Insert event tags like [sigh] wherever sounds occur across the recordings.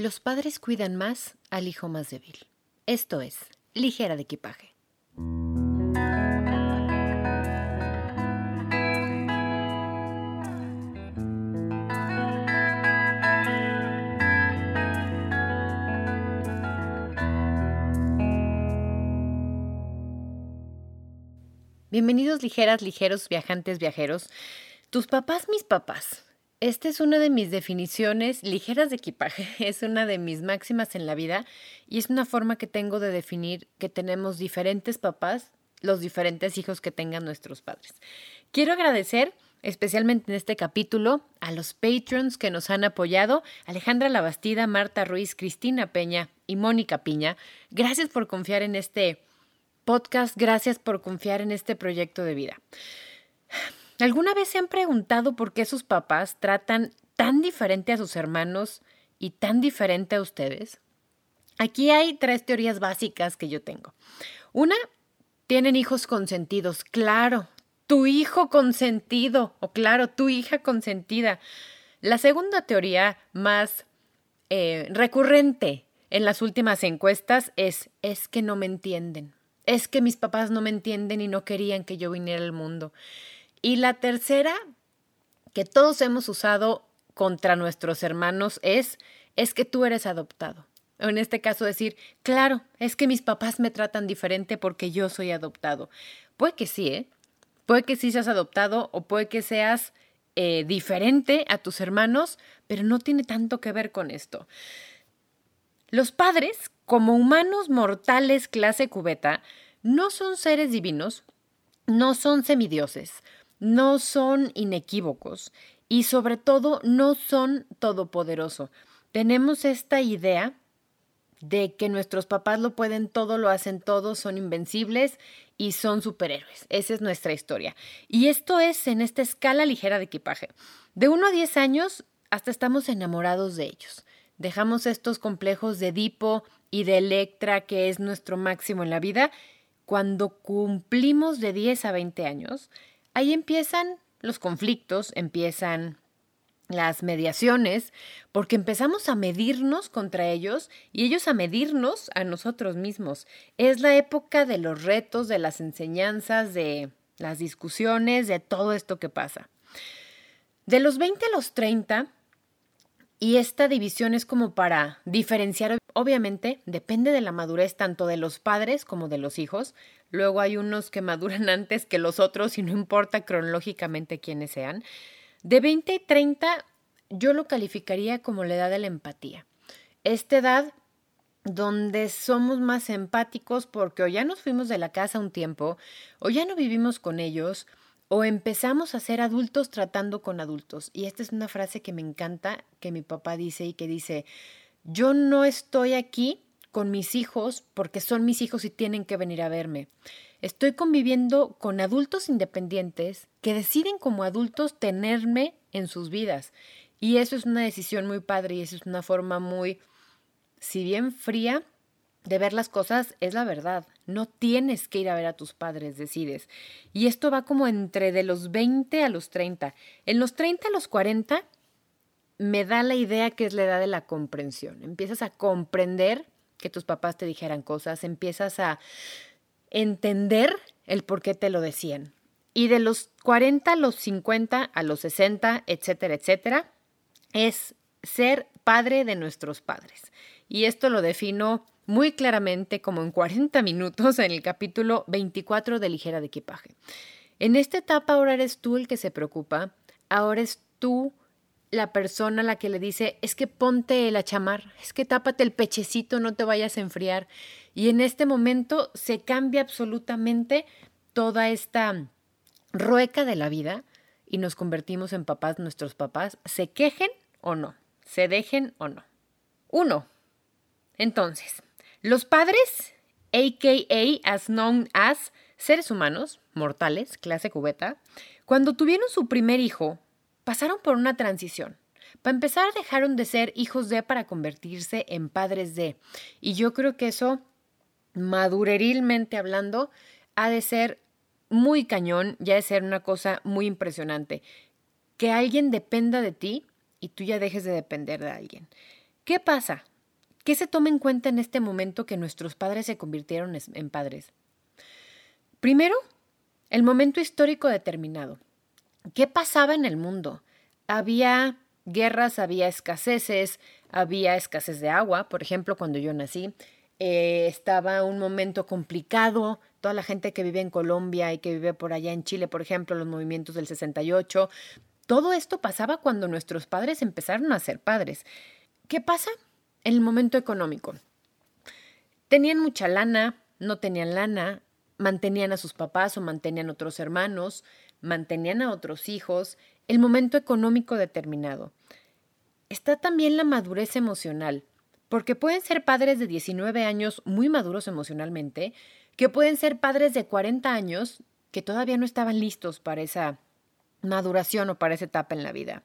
Los padres cuidan más al hijo más débil. Esto es Ligera de Equipaje. Bienvenidos ligeras, ligeros, viajantes, viajeros. Tus papás, mis papás. Esta es una de mis definiciones ligeras de equipaje, [laughs] es una de mis máximas en la vida y es una forma que tengo de definir que tenemos diferentes papás, los diferentes hijos que tengan nuestros padres. Quiero agradecer especialmente en este capítulo a los patrons que nos han apoyado, Alejandra Labastida, Marta Ruiz, Cristina Peña y Mónica Piña. Gracias por confiar en este podcast. Gracias por confiar en este proyecto de vida. ¿Alguna vez se han preguntado por qué sus papás tratan tan diferente a sus hermanos y tan diferente a ustedes? Aquí hay tres teorías básicas que yo tengo. Una, tienen hijos consentidos. Claro, tu hijo consentido o claro, tu hija consentida. La segunda teoría más eh, recurrente en las últimas encuestas es, es que no me entienden es que mis papás no me entienden y no querían que yo viniera al mundo. Y la tercera, que todos hemos usado contra nuestros hermanos, es, es que tú eres adoptado. En este caso decir, claro, es que mis papás me tratan diferente porque yo soy adoptado. Puede que sí, ¿eh? Puede que sí seas adoptado o puede que seas eh, diferente a tus hermanos, pero no tiene tanto que ver con esto. Los padres, como humanos mortales clase cubeta, no son seres divinos, no son semidioses, no son inequívocos y sobre todo no son todopoderoso. Tenemos esta idea de que nuestros papás lo pueden todo, lo hacen todo, son invencibles y son superhéroes. Esa es nuestra historia. Y esto es en esta escala ligera de equipaje. De 1 a 10 años hasta estamos enamorados de ellos. Dejamos estos complejos de Edipo y de Electra, que es nuestro máximo en la vida. Cuando cumplimos de 10 a 20 años, ahí empiezan los conflictos, empiezan las mediaciones, porque empezamos a medirnos contra ellos y ellos a medirnos a nosotros mismos. Es la época de los retos, de las enseñanzas, de las discusiones, de todo esto que pasa. De los 20 a los 30, y esta división es como para diferenciar, obviamente, depende de la madurez tanto de los padres como de los hijos. Luego hay unos que maduran [laughs] antes que los otros y no importa cronológicamente quiénes sean. De 20 y 30 yo lo calificaría como la edad de la empatía. Esta edad donde somos más empáticos porque o ya nos fuimos de la casa un tiempo o ya no vivimos con ellos o empezamos a ser adultos tratando con adultos. Y esta es una frase que me encanta, que mi papá dice y que dice, yo no estoy aquí con mis hijos porque son mis hijos y tienen que venir a verme. Estoy conviviendo con adultos independientes que deciden como adultos tenerme en sus vidas. Y eso es una decisión muy padre y eso es una forma muy, si bien fría, de ver las cosas es la verdad. No tienes que ir a ver a tus padres, decides. Y esto va como entre de los 20 a los 30. En los 30 a los 40 me da la idea que es la edad de la comprensión. Empiezas a comprender que tus papás te dijeran cosas, empiezas a entender el por qué te lo decían. Y de los 40 a los 50, a los 60, etcétera, etcétera, es ser padre de nuestros padres. Y esto lo defino muy claramente como en 40 minutos en el capítulo 24 de Ligera de Equipaje. En esta etapa ahora eres tú el que se preocupa, ahora es tú la persona a la que le dice, es que ponte la chamar, es que tápate el pechecito, no te vayas a enfriar. Y en este momento se cambia absolutamente toda esta rueca de la vida y nos convertimos en papás nuestros papás, se quejen o no, se dejen o no. Uno. Entonces, los padres, aka as known as seres humanos, mortales, clase cubeta, cuando tuvieron su primer hijo, pasaron por una transición. Para empezar, dejaron de ser hijos de para convertirse en padres de. Y yo creo que eso, madurerilmente hablando, ha de ser muy cañón, ya de ser una cosa muy impresionante. Que alguien dependa de ti y tú ya dejes de depender de alguien. ¿Qué pasa? ¿Qué se toma en cuenta en este momento que nuestros padres se convirtieron en padres? Primero, el momento histórico determinado. ¿Qué pasaba en el mundo? Había guerras, había escaseces, había escasez de agua, por ejemplo, cuando yo nací. Eh, estaba un momento complicado, toda la gente que vive en Colombia y que vive por allá en Chile, por ejemplo, los movimientos del 68. Todo esto pasaba cuando nuestros padres empezaron a ser padres. ¿Qué pasa? En el momento económico. Tenían mucha lana, no tenían lana, mantenían a sus papás o mantenían otros hermanos, mantenían a otros hijos, el momento económico determinado. Está también la madurez emocional, porque pueden ser padres de 19 años muy maduros emocionalmente, que pueden ser padres de 40 años que todavía no estaban listos para esa maduración o para esa etapa en la vida.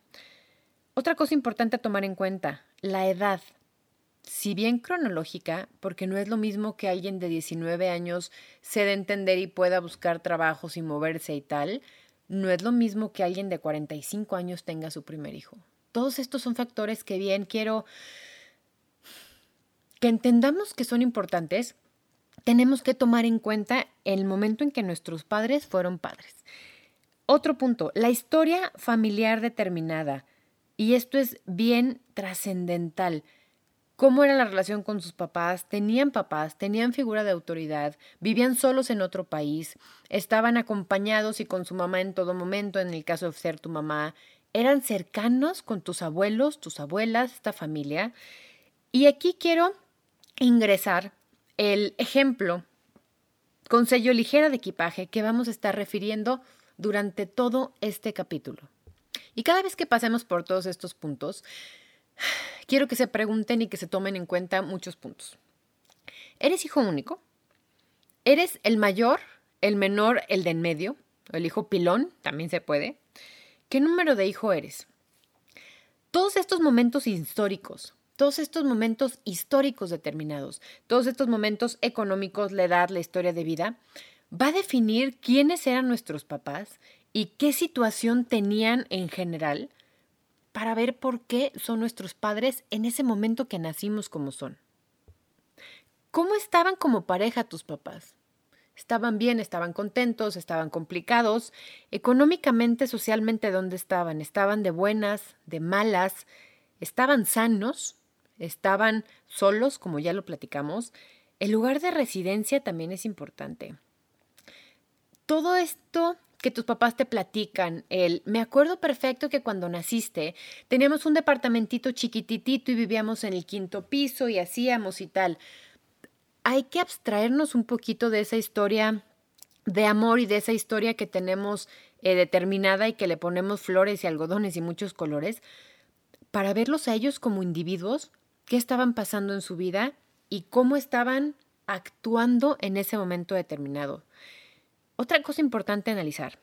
Otra cosa importante a tomar en cuenta, la edad si bien cronológica, porque no es lo mismo que alguien de 19 años se dé entender y pueda buscar trabajos y moverse y tal, no es lo mismo que alguien de 45 años tenga su primer hijo. Todos estos son factores que bien quiero que entendamos que son importantes. Tenemos que tomar en cuenta el momento en que nuestros padres fueron padres. Otro punto, la historia familiar determinada. Y esto es bien trascendental cómo era la relación con sus papás, tenían papás, tenían figura de autoridad, vivían solos en otro país, estaban acompañados y con su mamá en todo momento, en el caso de ser tu mamá, eran cercanos con tus abuelos, tus abuelas, esta familia. Y aquí quiero ingresar el ejemplo con sello ligera de equipaje que vamos a estar refiriendo durante todo este capítulo. Y cada vez que pasemos por todos estos puntos, quiero que se pregunten y que se tomen en cuenta muchos puntos. ¿Eres hijo único? ¿Eres el mayor, el menor, el de en medio? ¿O el hijo pilón? También se puede. ¿Qué número de hijo eres? Todos estos momentos históricos, todos estos momentos históricos determinados, todos estos momentos económicos, la edad, la historia de vida, va a definir quiénes eran nuestros papás y qué situación tenían en general para ver por qué son nuestros padres en ese momento que nacimos como son. ¿Cómo estaban como pareja tus papás? ¿Estaban bien? ¿Estaban contentos? ¿Estaban complicados? Económicamente, socialmente, ¿dónde estaban? ¿Estaban de buenas? ¿De malas? ¿Estaban sanos? ¿Estaban solos, como ya lo platicamos? El lugar de residencia también es importante. Todo esto que tus papás te platican, el, me acuerdo perfecto que cuando naciste teníamos un departamentito chiquititito y vivíamos en el quinto piso y hacíamos y tal. Hay que abstraernos un poquito de esa historia de amor y de esa historia que tenemos eh, determinada y que le ponemos flores y algodones y muchos colores, para verlos a ellos como individuos, qué estaban pasando en su vida y cómo estaban actuando en ese momento determinado. Otra cosa importante analizar.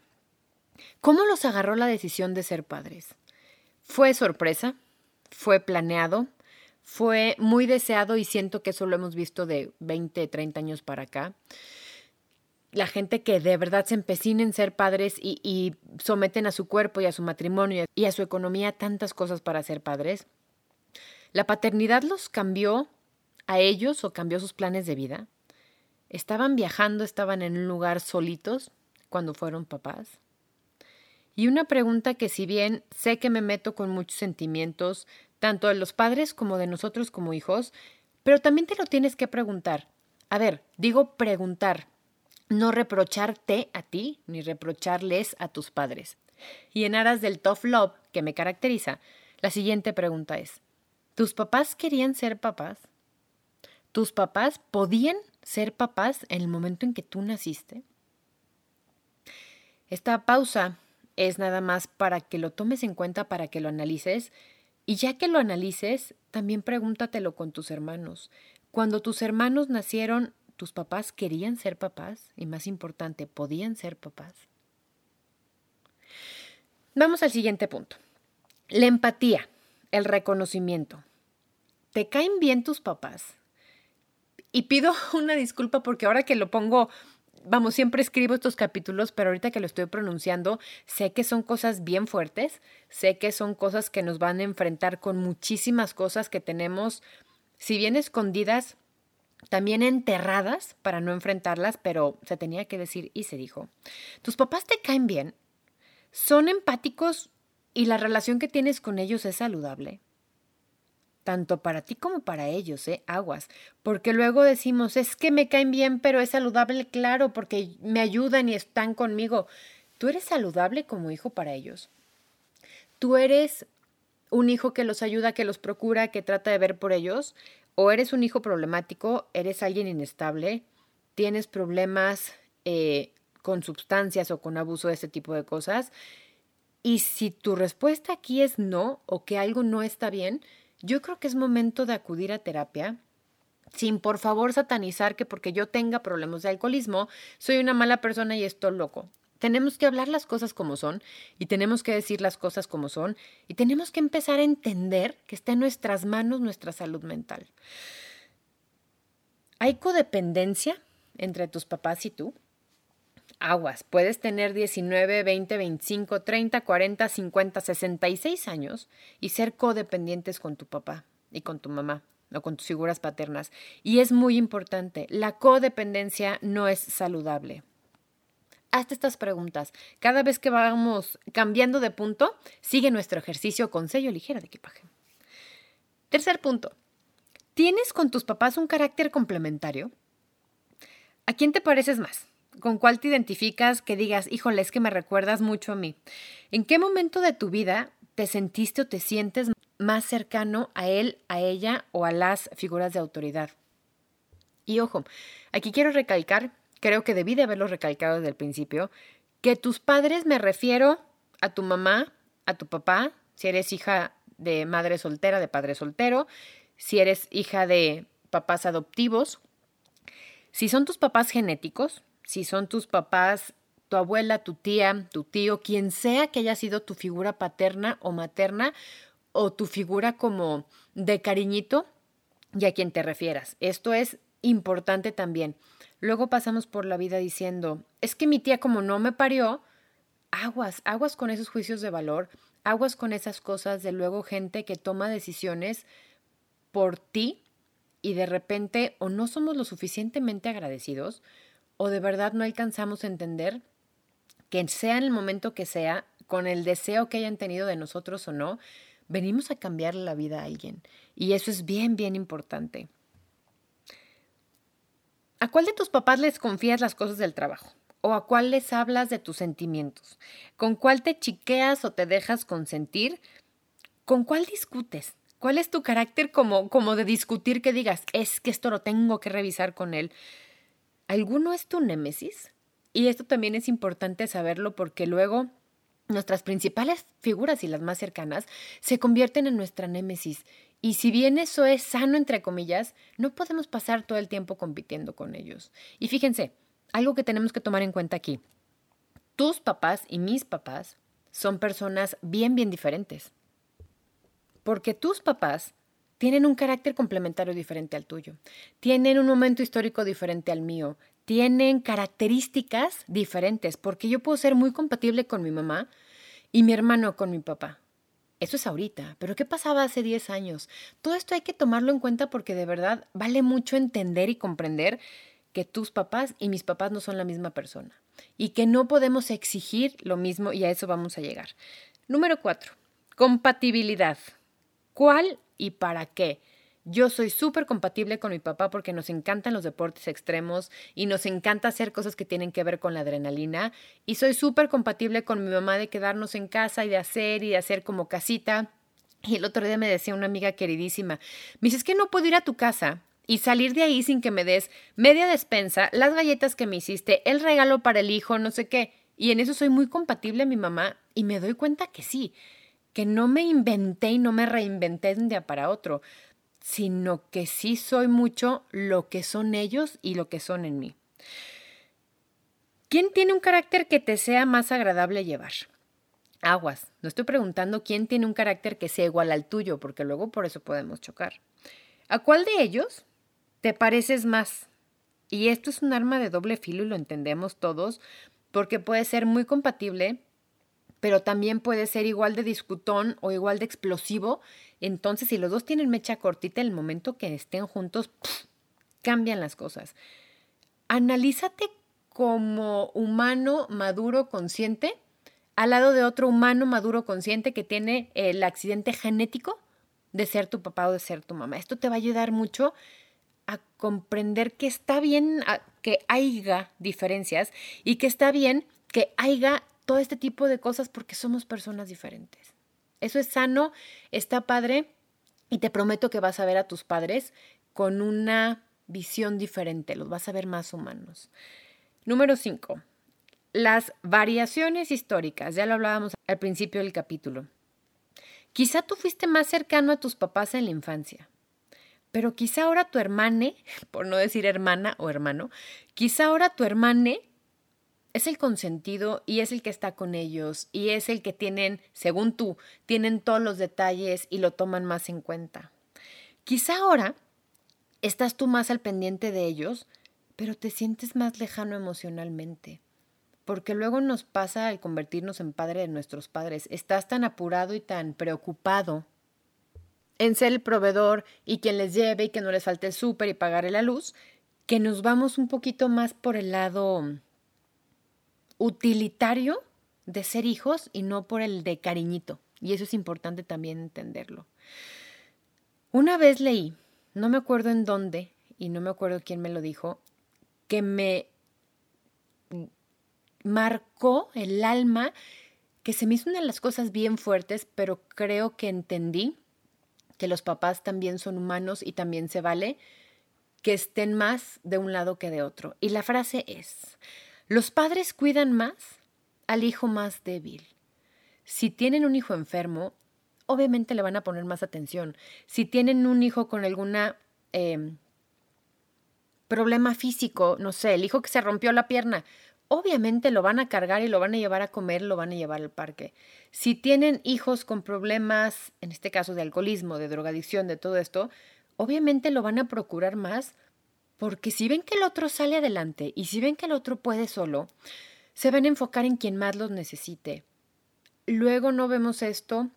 ¿Cómo los agarró la decisión de ser padres? ¿Fue sorpresa? ¿Fue planeado? ¿Fue muy deseado y siento que eso lo hemos visto de 20, 30 años para acá? La gente que de verdad se empecina en ser padres y, y someten a su cuerpo y a su matrimonio y a su economía tantas cosas para ser padres. ¿La paternidad los cambió a ellos o cambió sus planes de vida? Estaban viajando, estaban en un lugar solitos cuando fueron papás. Y una pregunta que si bien sé que me meto con muchos sentimientos, tanto de los padres como de nosotros como hijos, pero también te lo tienes que preguntar. A ver, digo preguntar, no reprocharte a ti ni reprocharles a tus padres. Y en aras del tough love que me caracteriza, la siguiente pregunta es, ¿tus papás querían ser papás? ¿Tus papás podían ser papás en el momento en que tú naciste? Esta pausa es nada más para que lo tomes en cuenta, para que lo analices. Y ya que lo analices, también pregúntatelo con tus hermanos. Cuando tus hermanos nacieron, ¿tus papás querían ser papás? Y más importante, ¿podían ser papás? Vamos al siguiente punto. La empatía, el reconocimiento. ¿Te caen bien tus papás? Y pido [laughs] una disculpa porque ahora que lo pongo vamos, siempre escribo estos capítulos, pero ahorita que lo estoy pronunciando, sé que son cosas bien fuertes, sé que son cosas que nos van a enfrentar con muchísimas cosas que tenemos, si bien escondidas, también enterradas para no enfrentarlas, pero se tenía que decir y se dijo. ¿Tus papás te caen bien? ¿Son empáticos y la relación que tienes con ellos es saludable? Tanto para ti como para ellos, ¿eh? Aguas. Porque luego decimos, es que me caen bien, pero es saludable, claro, porque me ayudan y están conmigo. ¿Tú eres saludable como hijo para ellos? ¿Tú eres un hijo que los ayuda, que los procura, que trata de ver por ellos? ¿O eres un hijo problemático? ¿Eres alguien inestable? ¿Tienes problemas eh, con sustancias o con abuso de este tipo de cosas? Y si tu respuesta aquí es no o que algo no está bien, yo creo que es momento de acudir a terapia sin por favor satanizar que porque yo tenga problemas de alcoholismo, soy una mala persona y estoy loco. Tenemos que hablar las cosas como son y tenemos que decir las cosas como son y tenemos que empezar a entender que está en nuestras manos nuestra salud mental. ¿Hay codependencia entre tus papás y tú? Aguas, puedes tener 19, 20, 25, 30, 40, 50, 66 años y ser codependientes con tu papá y con tu mamá o con tus figuras paternas. Y es muy importante, la codependencia no es saludable. Hazte estas preguntas. Cada vez que vamos cambiando de punto, sigue nuestro ejercicio con sello ligera de equipaje. Tercer punto. ¿Tienes con tus papás un carácter complementario? ¿A quién te pareces más? Con cuál te identificas que digas, híjole, es que me recuerdas mucho a mí. ¿En qué momento de tu vida te sentiste o te sientes más cercano a él, a ella o a las figuras de autoridad? Y ojo, aquí quiero recalcar, creo que debí de haberlo recalcado desde el principio, que tus padres me refiero a tu mamá, a tu papá, si eres hija de madre soltera, de padre soltero, si eres hija de papás adoptivos, si son tus papás genéticos, si son tus papás, tu abuela, tu tía, tu tío, quien sea que haya sido tu figura paterna o materna o tu figura como de cariñito y a quien te refieras. Esto es importante también. Luego pasamos por la vida diciendo, es que mi tía como no me parió, aguas, aguas con esos juicios de valor, aguas con esas cosas de luego gente que toma decisiones por ti y de repente o no somos lo suficientemente agradecidos o de verdad no alcanzamos a entender que sea en el momento que sea, con el deseo que hayan tenido de nosotros o no, venimos a cambiar la vida a alguien. Y eso es bien, bien importante. ¿A cuál de tus papás les confías las cosas del trabajo? ¿O a cuál les hablas de tus sentimientos? ¿Con cuál te chiqueas o te dejas consentir? ¿Con cuál discutes? ¿Cuál es tu carácter como, como de discutir que digas, es que esto lo tengo que revisar con él? ¿Alguno es tu némesis? Y esto también es importante saberlo porque luego nuestras principales figuras y las más cercanas se convierten en nuestra némesis. Y si bien eso es sano, entre comillas, no podemos pasar todo el tiempo compitiendo con ellos. Y fíjense, algo que tenemos que tomar en cuenta aquí. Tus papás y mis papás son personas bien, bien diferentes. Porque tus papás tienen un carácter complementario diferente al tuyo, tienen un momento histórico diferente al mío, tienen características diferentes, porque yo puedo ser muy compatible con mi mamá y mi hermano con mi papá. Eso es ahorita, pero ¿qué pasaba hace 10 años? Todo esto hay que tomarlo en cuenta porque de verdad vale mucho entender y comprender que tus papás y mis papás no son la misma persona y que no podemos exigir lo mismo y a eso vamos a llegar. Número 4. Compatibilidad. ¿Cuál y para qué? Yo soy súper compatible con mi papá porque nos encantan los deportes extremos y nos encanta hacer cosas que tienen que ver con la adrenalina. Y soy súper compatible con mi mamá de quedarnos en casa y de hacer y de hacer como casita. Y el otro día me decía una amiga queridísima, me dice, que no puedo ir a tu casa y salir de ahí sin que me des media despensa, las galletas que me hiciste, el regalo para el hijo, no sé qué. Y en eso soy muy compatible mi mamá y me doy cuenta que sí, que no me inventé y no me reinventé de un día para otro sino que sí soy mucho lo que son ellos y lo que son en mí. ¿Quién tiene un carácter que te sea más agradable llevar? Aguas, no estoy preguntando quién tiene un carácter que sea igual al tuyo, porque luego por eso podemos chocar. ¿A cuál de ellos te pareces más? Y esto es un arma de doble filo y lo entendemos todos, porque puede ser muy compatible, pero también puede ser igual de discutón o igual de explosivo entonces, si los dos tienen mecha cortita, el momento que estén juntos, cambian las cosas. Analízate como humano maduro consciente al lado de otro humano maduro consciente que tiene el accidente genético de ser tu papá o de ser tu mamá. Esto te va a ayudar mucho a comprender que está bien que haya diferencias y que está bien que haya todo este tipo de cosas porque somos personas diferentes. Eso es sano, está padre y te prometo que vas a ver a tus padres con una visión diferente, los vas a ver más humanos. Número 5. Las variaciones históricas, ya lo hablábamos al principio del capítulo. Quizá tú fuiste más cercano a tus papás en la infancia, pero quizá ahora tu hermane, [laughs] por no decir hermana o hermano, quizá ahora tu hermane es el consentido y es el que está con ellos y es el que tienen, según tú, tienen todos los detalles y lo toman más en cuenta. Quizá ahora estás tú más al pendiente de ellos, pero te sientes más lejano emocionalmente. Porque luego nos pasa al convertirnos en padre de nuestros padres. Estás tan apurado y tan preocupado en ser el proveedor y quien les lleve y que no les falte el súper y pagarle la luz, que nos vamos un poquito más por el lado utilitario de ser hijos y no por el de cariñito. Y eso es importante también entenderlo. Una vez leí, no me acuerdo en dónde y no me acuerdo quién me lo dijo, que me marcó el alma, que se me hizo una de las cosas bien fuertes, pero creo que entendí que los papás también son humanos y también se vale que estén más de un lado que de otro. Y la frase es, los padres cuidan más al hijo más débil. Si tienen un hijo enfermo, obviamente le van a poner más atención. Si tienen un hijo con alguna em, problema físico, no sé, el hijo que se rompió la pierna, obviamente lo van a cargar y lo van a llevar a comer, lo van a llevar al parque. Si tienen hijos con problemas, en este caso de alcoholismo, de drogadicción, de todo esto, obviamente lo van a procurar más porque si ven que el otro sale adelante y si ven que el otro puede solo, se van a enfocar en quien más los necesite. Luego no vemos esto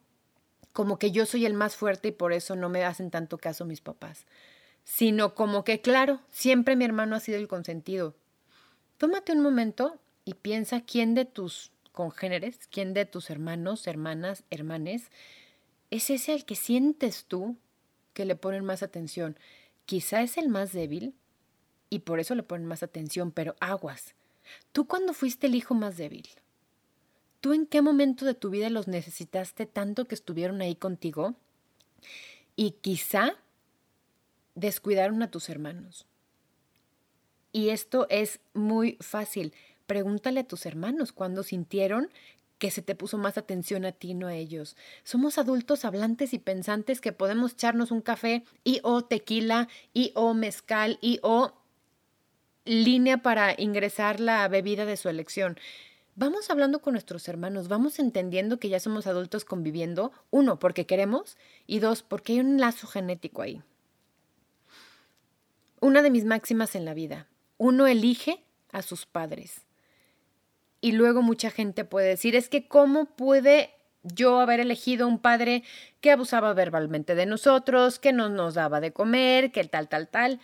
como que yo soy el más fuerte y por eso no me hacen tanto caso mis papás, sino como que, claro, siempre mi hermano ha sido el consentido. Tómate un momento y piensa quién de tus congéneres, quién de tus hermanos, hermanas, hermanes, es ese al que sientes tú que le ponen más atención. Quizá es el más débil, y por eso le ponen más atención, pero aguas. ¿Tú cuándo fuiste el hijo más débil? ¿Tú en qué momento de tu vida los necesitaste tanto que estuvieron ahí contigo? Y quizá descuidaron a tus hermanos. Y esto es muy fácil. Pregúntale a tus hermanos cuándo sintieron que se te puso más atención a ti, no a ellos. Somos adultos hablantes y pensantes que podemos echarnos un café y o tequila y o mezcal y o línea para ingresar la bebida de su elección. Vamos hablando con nuestros hermanos, vamos entendiendo que ya somos adultos conviviendo, uno, porque queremos, y dos, porque hay un lazo genético ahí. Una de mis máximas en la vida, uno elige a sus padres. Y luego mucha gente puede decir, es que ¿cómo puede yo haber elegido un padre que abusaba verbalmente de nosotros, que no nos daba de comer, que tal, tal, tal?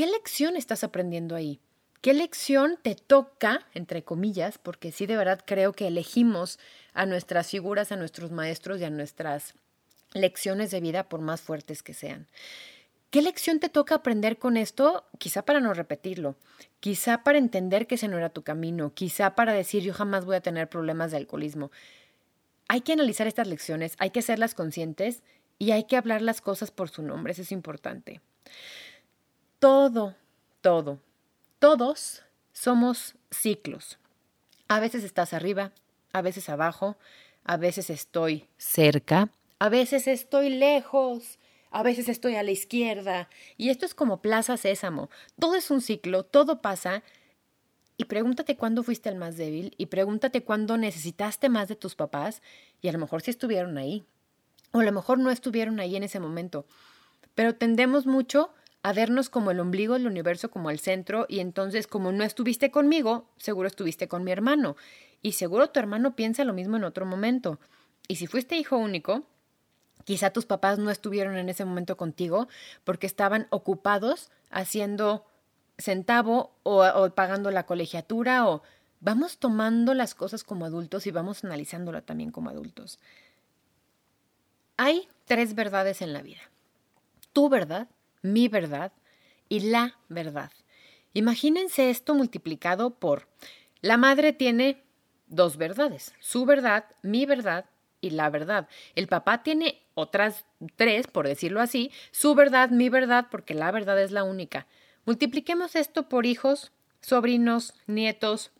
¿Qué lección estás aprendiendo ahí? ¿Qué lección te toca, entre comillas, porque sí de verdad creo que elegimos a nuestras figuras, a nuestros maestros y a nuestras lecciones de vida por más fuertes que sean. ¿Qué lección te toca aprender con esto? Quizá para no repetirlo, quizá para entender que ese no era tu camino, quizá para decir yo jamás voy a tener problemas de alcoholismo. Hay que analizar estas lecciones, hay que hacerlas conscientes y hay que hablar las cosas por su nombre, eso es importante. Todo, todo, todos somos ciclos. A veces estás arriba, a veces abajo, a veces estoy cerca, a veces estoy lejos, a veces estoy a la izquierda. Y esto es como Plaza Sésamo. Todo es un ciclo, todo pasa. Y pregúntate cuándo fuiste el más débil y pregúntate cuándo necesitaste más de tus papás y a lo mejor si estuvieron ahí. O a lo mejor no estuvieron ahí en ese momento. Pero tendemos mucho a vernos como el ombligo del universo, como el centro, y entonces como no estuviste conmigo, seguro estuviste con mi hermano. Y seguro tu hermano piensa lo mismo en otro momento. Y si fuiste hijo único, Quizá tus papás no estuvieron en ese momento contigo porque estaban ocupados haciendo centavo o, pagando la colegiatura o vamos tomando las cosas como adultos y vamos analizándola también como adultos. Hay tres verdades en la vida. Tu verdad, mi verdad y la verdad. Imagínense esto multiplicado por la madre tiene dos verdades, su verdad, mi verdad y la verdad. El papá tiene otras tres, por decirlo así, su verdad, mi verdad, porque la verdad es la única. Multipliquemos esto por hijos, sobrinos, nietos,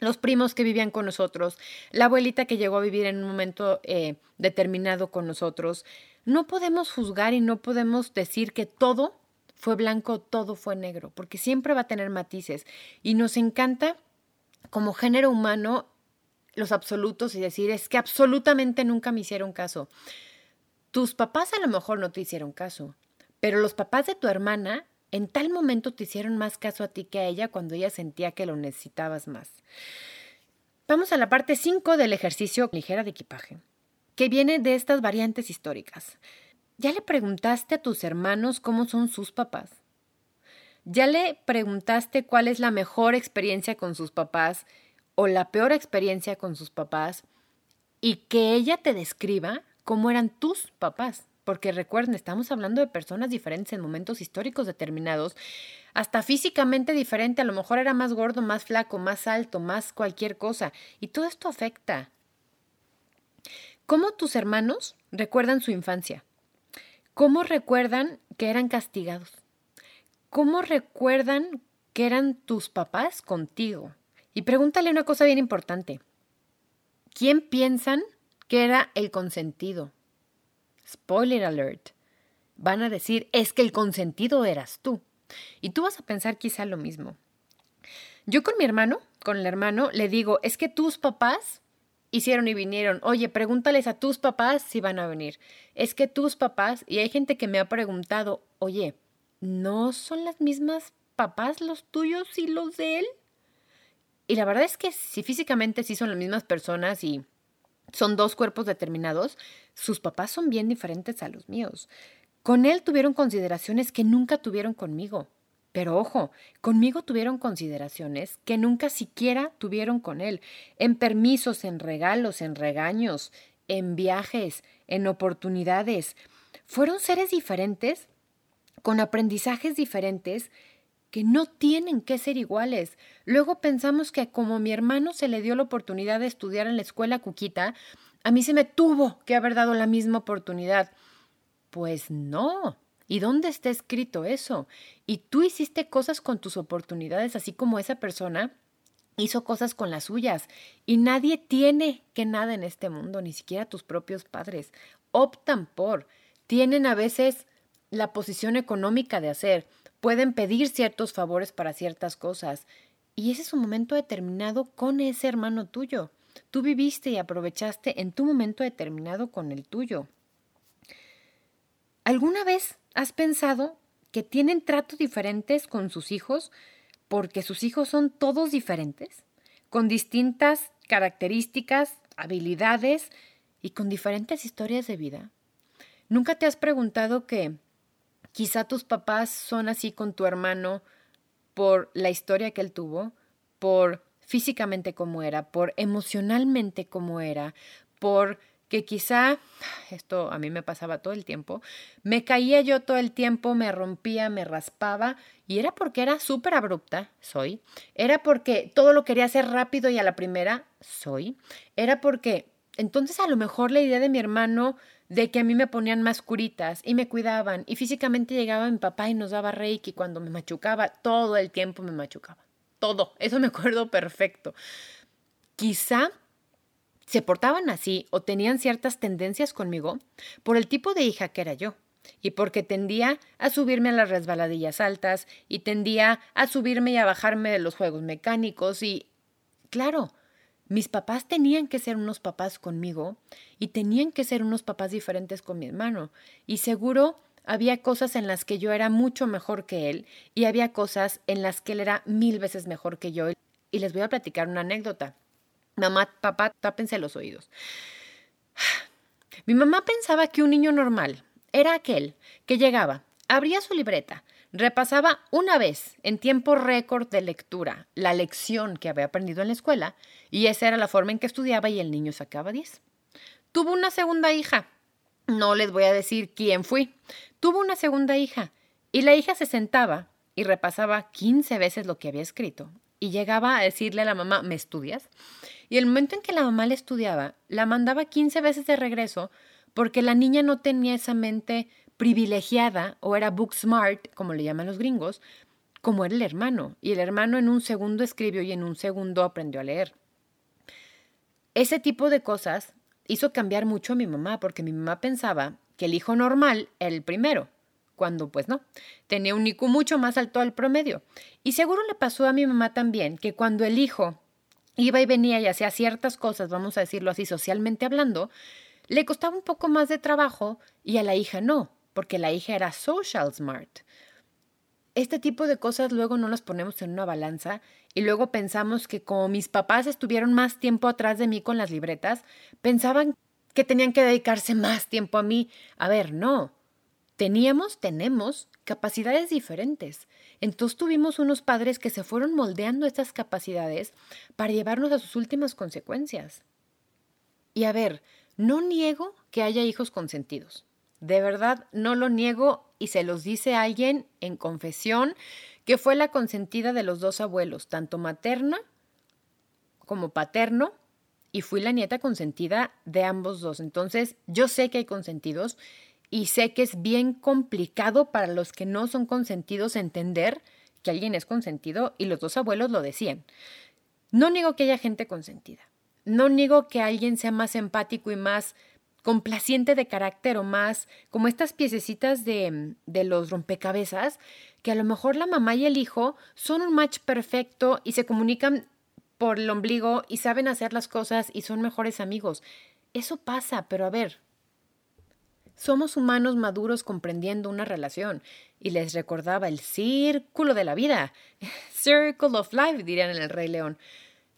los primos que vivían con nosotros, la abuelita que llegó a vivir en un momento eh, determinado con nosotros. No podemos juzgar y no podemos decir que todo fue blanco, todo fue negro, porque siempre va a tener matices. Y nos encanta como género humano los absolutos y decir es que absolutamente nunca me hicieron caso. Tus papás a lo mejor no te hicieron caso, pero los papás de tu hermana en tal momento te hicieron más caso a ti que a ella cuando ella sentía que lo necesitabas más. Vamos a la parte 5 del ejercicio ligera de equipaje, que viene de estas variantes históricas. ¿Ya le preguntaste a tus hermanos cómo son sus papás? ¿Ya le preguntaste cuál es la mejor experiencia con sus papás o la peor experiencia con sus papás y que ella te describa cómo eran tus papás. Porque recuerden, estamos hablando de personas diferentes en momentos históricos determinados, hasta físicamente diferente, a lo mejor era más gordo, más flaco, más alto, más cualquier cosa. Y todo esto afecta. ¿Cómo tus hermanos recuerdan su infancia? ¿Cómo recuerdan que eran castigados? ¿Cómo recuerdan que eran tus papás contigo? Y pregúntale una cosa bien importante. ¿Quién piensan que era el consentido? Spoiler alert. Van a decir, es que el consentido eras tú. Y tú vas a pensar quizá lo mismo. Yo con mi hermano, con el hermano, le digo, es que tus papás hicieron y vinieron. Oye, pregúntales a tus papás si van a venir. Es que tus papás, y hay gente que me ha preguntado, oye, ¿no son las mismas papás los tuyos y los de él? Y la verdad es que si físicamente sí son las mismas personas y son dos cuerpos determinados, sus papás son bien diferentes a los míos. Con él tuvieron consideraciones que nunca tuvieron conmigo. Pero ojo, conmigo tuvieron consideraciones que nunca siquiera tuvieron con él, en permisos, en regalos, en regaños, en viajes, en oportunidades. Fueron seres diferentes, con aprendizajes diferentes, que no tienen que ser iguales. Luego pensamos que como mi hermano se le dio la oportunidad de estudiar en la escuela Cuquita, a mí se me tuvo que haber dado la misma oportunidad. Pues no. ¿Y dónde está escrito eso? Y tú hiciste cosas con tus oportunidades, así como esa persona hizo cosas con las suyas. Y nadie tiene que nada en este mundo, ni siquiera tus propios padres. Optan por. Tienen a veces la posición económica de hacer pueden pedir ciertos favores para ciertas cosas. Y ese es un momento determinado con ese hermano tuyo. Tú viviste y aprovechaste en tu momento determinado con el tuyo. ¿Alguna vez has pensado que tienen tratos diferentes con sus hijos porque sus hijos son todos diferentes, con distintas características, habilidades y con diferentes historias de vida? ¿Nunca te has preguntado que Quizá tus papás son así con tu hermano por la historia que él tuvo, por físicamente como era, por emocionalmente como era, por que quizá, esto a mí me pasaba todo el tiempo, me caía yo todo el tiempo, me rompía, me raspaba, y era porque era súper abrupta, soy, era porque todo lo quería hacer rápido y a la primera, soy, era porque entonces a lo mejor la idea de mi hermano de que a mí me ponían más curitas y me cuidaban. Y físicamente llegaba mi papá y nos daba reiki cuando me machucaba, todo el tiempo me machucaba, todo, eso me acuerdo perfecto. Quizá se portaban así o tenían ciertas tendencias conmigo por el tipo de hija que era yo y porque tendía a subirme a las resbaladillas altas y tendía a subirme y a bajarme de los juegos mecánicos y, claro, mis papás tenían que ser unos papás conmigo y tenían que ser unos papás diferentes con mi hermano y seguro había cosas en las que yo era mucho mejor que él y había cosas en las que él era mil veces mejor que yo y les voy a platicar una anécdota. Mamá, papá, tápense los oídos. Mi mamá pensaba que un niño normal era aquel que llegaba, abría su libreta, repasaba una vez en tiempo récord de lectura la lección que había aprendido en la escuela y esa era la forma en que estudiaba y el niño sacaba 10. Tuvo una segunda hija. No les voy a decir quién fui. Tuvo una segunda hija y la hija se sentaba y repasaba 15 veces lo que había escrito y llegaba a decirle a la mamá, ¿me estudias? Y el momento en que la mamá le estudiaba, la mandaba 15 veces de regreso porque la niña no tenía esa mente privilegiada o era book smart, como le llaman los gringos, como era el hermano. Y el hermano en un segundo escribió y en un segundo aprendió a leer. Ese tipo de cosas hizo cambiar mucho a mi mamá porque mi mamá pensaba que el hijo normal era el primero, cuando pues no, tenía un IQ mucho más alto al promedio. Y seguro le pasó a mi mamá también que cuando el hijo iba y venía y hacía ciertas cosas, vamos a decirlo así, socialmente hablando, le costaba un poco más de trabajo y a la hija no, porque la hija era social smart. Este tipo de cosas luego no las ponemos en una balanza y luego pensamos que como mis papás estuvieron más tiempo atrás de mí con las libretas, pensaban que tenían que dedicarse más tiempo a mí. A ver, no. Teníamos, tenemos capacidades diferentes. Entonces tuvimos unos padres que se fueron moldeando estas capacidades para llevarnos a sus últimas consecuencias. Y a ver, no niego que haya hijos consentidos. De verdad, no lo niego y se los dice alguien en confesión que fue la consentida de los dos abuelos, tanto materna como paterno, y fui la nieta consentida de ambos dos. Entonces, yo sé que hay consentidos y sé que es bien complicado para los que no son consentidos entender que alguien es consentido y los dos abuelos lo decían. No niego que haya gente consentida. No niego que alguien sea más empático y más complaciente de carácter o más como estas piececitas de, de los rompecabezas, que a lo mejor la mamá y el hijo son un match perfecto y se comunican por el ombligo y saben hacer las cosas y son mejores amigos. Eso pasa, pero a ver, somos humanos maduros comprendiendo una relación. Y les recordaba el círculo de la vida. [laughs] Circle of life, dirían en el Rey León.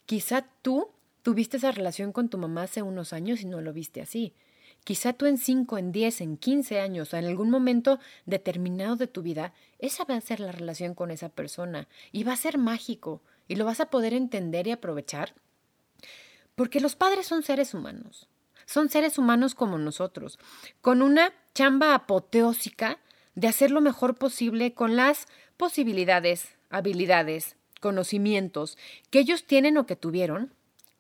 Quizá tú tuviste esa relación con tu mamá hace unos años y no lo viste así. Quizá tú en 5, en 10, en 15 años, o en algún momento determinado de tu vida, esa va a ser la relación con esa persona y va a ser mágico y lo vas a poder entender y aprovechar. Porque los padres son seres humanos son seres humanos como nosotros, con una chamba apoteósica de hacer lo mejor posible con las posibilidades, habilidades, conocimientos que ellos tienen o que tuvieron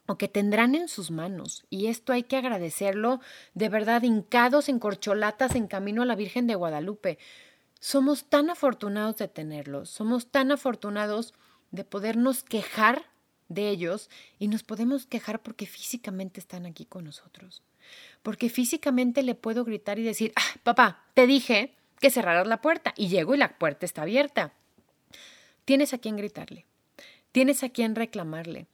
o que tendrán en sus manos. Y esto hay que agradecerlo de verdad, hincados en corcholatas en camino a la Virgen de Guadalupe. Somos tan afortunados de tenerlos, somos tan afortunados de podernos quejar de ellos y nos podemos quejar porque físicamente están aquí con nosotros. Porque físicamente le puedo gritar y decir, ah, papá, te dije que cerraras la puerta y llego y la puerta está abierta. Tienes a quien gritarle, tienes a quien reclamarle,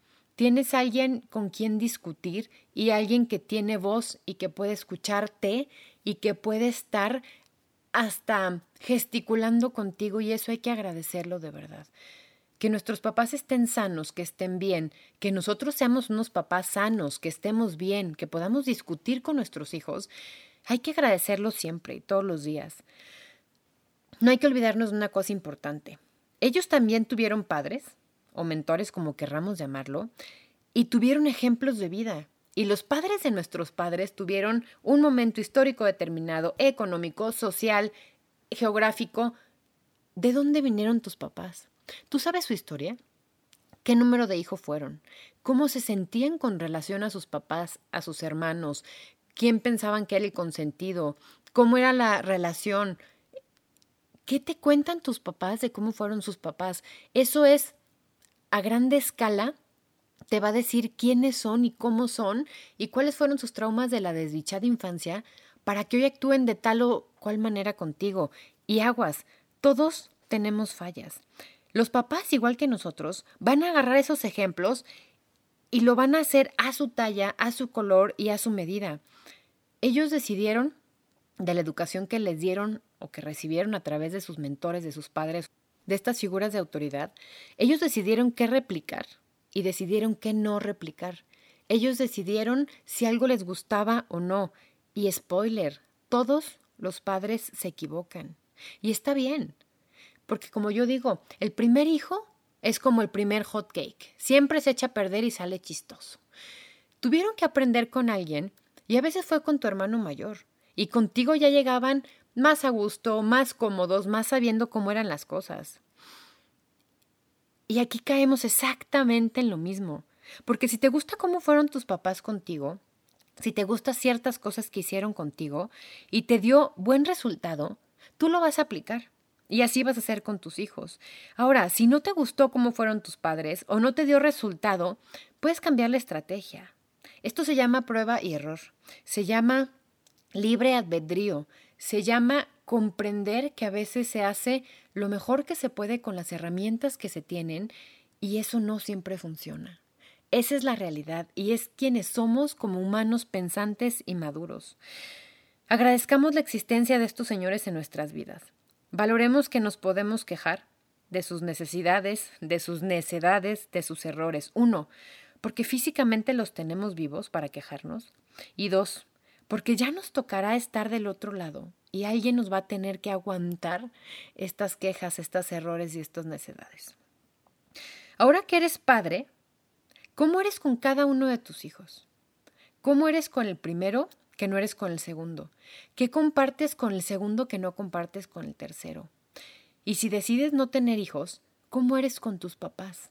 tienes alguien con quien discutir y alguien que tiene voz y que puede escucharte y que puede estar hasta gesticulando contigo y eso hay que agradecerlo de verdad que nuestros papás estén sanos, que estén bien, que nosotros seamos unos papás sanos, que estemos bien, que podamos discutir con nuestros hijos, hay que agradecerlo siempre y todos los días. No hay que olvidarnos de una cosa importante. Ellos también tuvieron padres, o mentores como querramos llamarlo, y tuvieron ejemplos de vida. Y los padres de nuestros padres tuvieron un momento histórico determinado, económico, social, geográfico. ¿De dónde vinieron tus papás? ¿Tú sabes su historia? ¿Qué número de hijos fueron? ¿Cómo se sentían con relación a sus papás, a sus hermanos? ¿Quién pensaban que era el consentido? ¿Cómo era la relación? ¿Qué te cuentan tus papás de cómo fueron sus papás? Eso es a grande escala te va a decir quiénes son y cómo son y cuáles fueron sus traumas de la desdichada infancia para que hoy actúen de tal o cual manera contigo. Y aguas, todos tenemos fallas. Los papás, igual que nosotros, van a agarrar esos ejemplos y lo van a hacer a su talla, a su color y a su medida. Ellos decidieron de la educación que les dieron o que recibieron a través de sus mentores, de sus padres, de estas figuras de autoridad, ellos decidieron qué replicar y decidieron qué no replicar. Ellos decidieron si algo les gustaba o no. Y spoiler, todos los padres se equivocan. Y está bien, porque como yo digo, el primer hijo es como el primer hot cake. Siempre se echa a perder y sale chistoso. Tuvieron que aprender con alguien y a veces fue con tu hermano mayor. Y contigo ya llegaban más a gusto, más cómodos, más sabiendo cómo eran las cosas. Y aquí caemos exactamente en lo mismo. Porque si te gusta cómo fueron tus papás contigo, si te gustan ciertas cosas que hicieron contigo y te dio buen resultado, tú lo vas a aplicar. Y así vas a hacer con tus hijos. Ahora, si no te gustó cómo fueron tus padres o no te dio resultado, puedes cambiar la estrategia. Esto se llama prueba y error. Se llama libre albedrío. Se llama comprender que a veces se hace lo mejor que se puede con las herramientas que se tienen y eso no siempre funciona. Esa es la realidad y es quienes somos como humanos pensantes y maduros. Agradezcamos la existencia de estos señores en nuestras vidas. Valoremos que nos podemos quejar de sus necesidades, de sus necedades, de sus errores. Uno, porque físicamente los tenemos vivos para quejarnos. Y dos, porque ya nos tocará estar del otro lado y alguien nos va a tener que aguantar estas quejas, estos errores y estas necedades. Ahora que eres padre, ¿cómo eres con cada uno de tus hijos? ¿Cómo eres con el primero que no eres con el segundo? ¿Qué compartes con el segundo que no compartes con el tercero? Y si decides no tener hijos, ¿cómo eres con tus papás?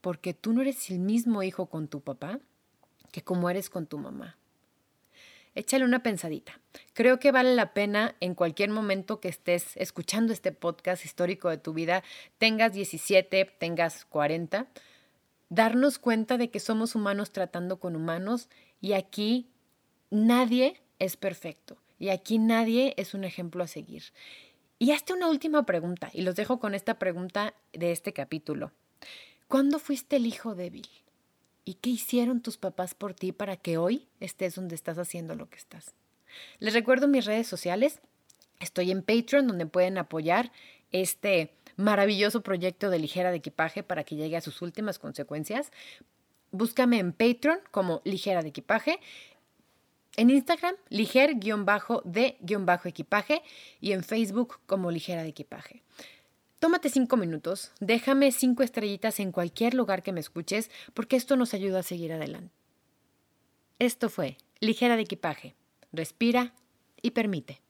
Porque tú no eres el mismo hijo con tu papá que como eres con tu mamá. Échale una pensadita. Creo que vale la pena en cualquier momento que estés escuchando este podcast histórico de tu vida, tengas 17, tengas 40, darnos cuenta de que somos humanos tratando con humanos y aquí Nadie es perfecto y aquí nadie es un ejemplo a seguir. Y hazte una última pregunta y los dejo con esta pregunta de este capítulo. ¿Cuándo fuiste el hijo débil? ¿Y qué hicieron tus papás por ti para que hoy estés donde estás haciendo lo que estás? Les recuerdo mis redes sociales. Estoy en Patreon donde pueden apoyar este maravilloso proyecto de ligera de equipaje para que llegue a sus últimas consecuencias. Búscame en Patreon como ligera de equipaje. En Instagram, liger-de-equipaje y en Facebook como ligera de equipaje. Tómate cinco minutos, déjame cinco estrellitas en cualquier lugar que me escuches porque esto nos ayuda a seguir adelante. Esto fue Ligera de Equipaje. Respira y permite.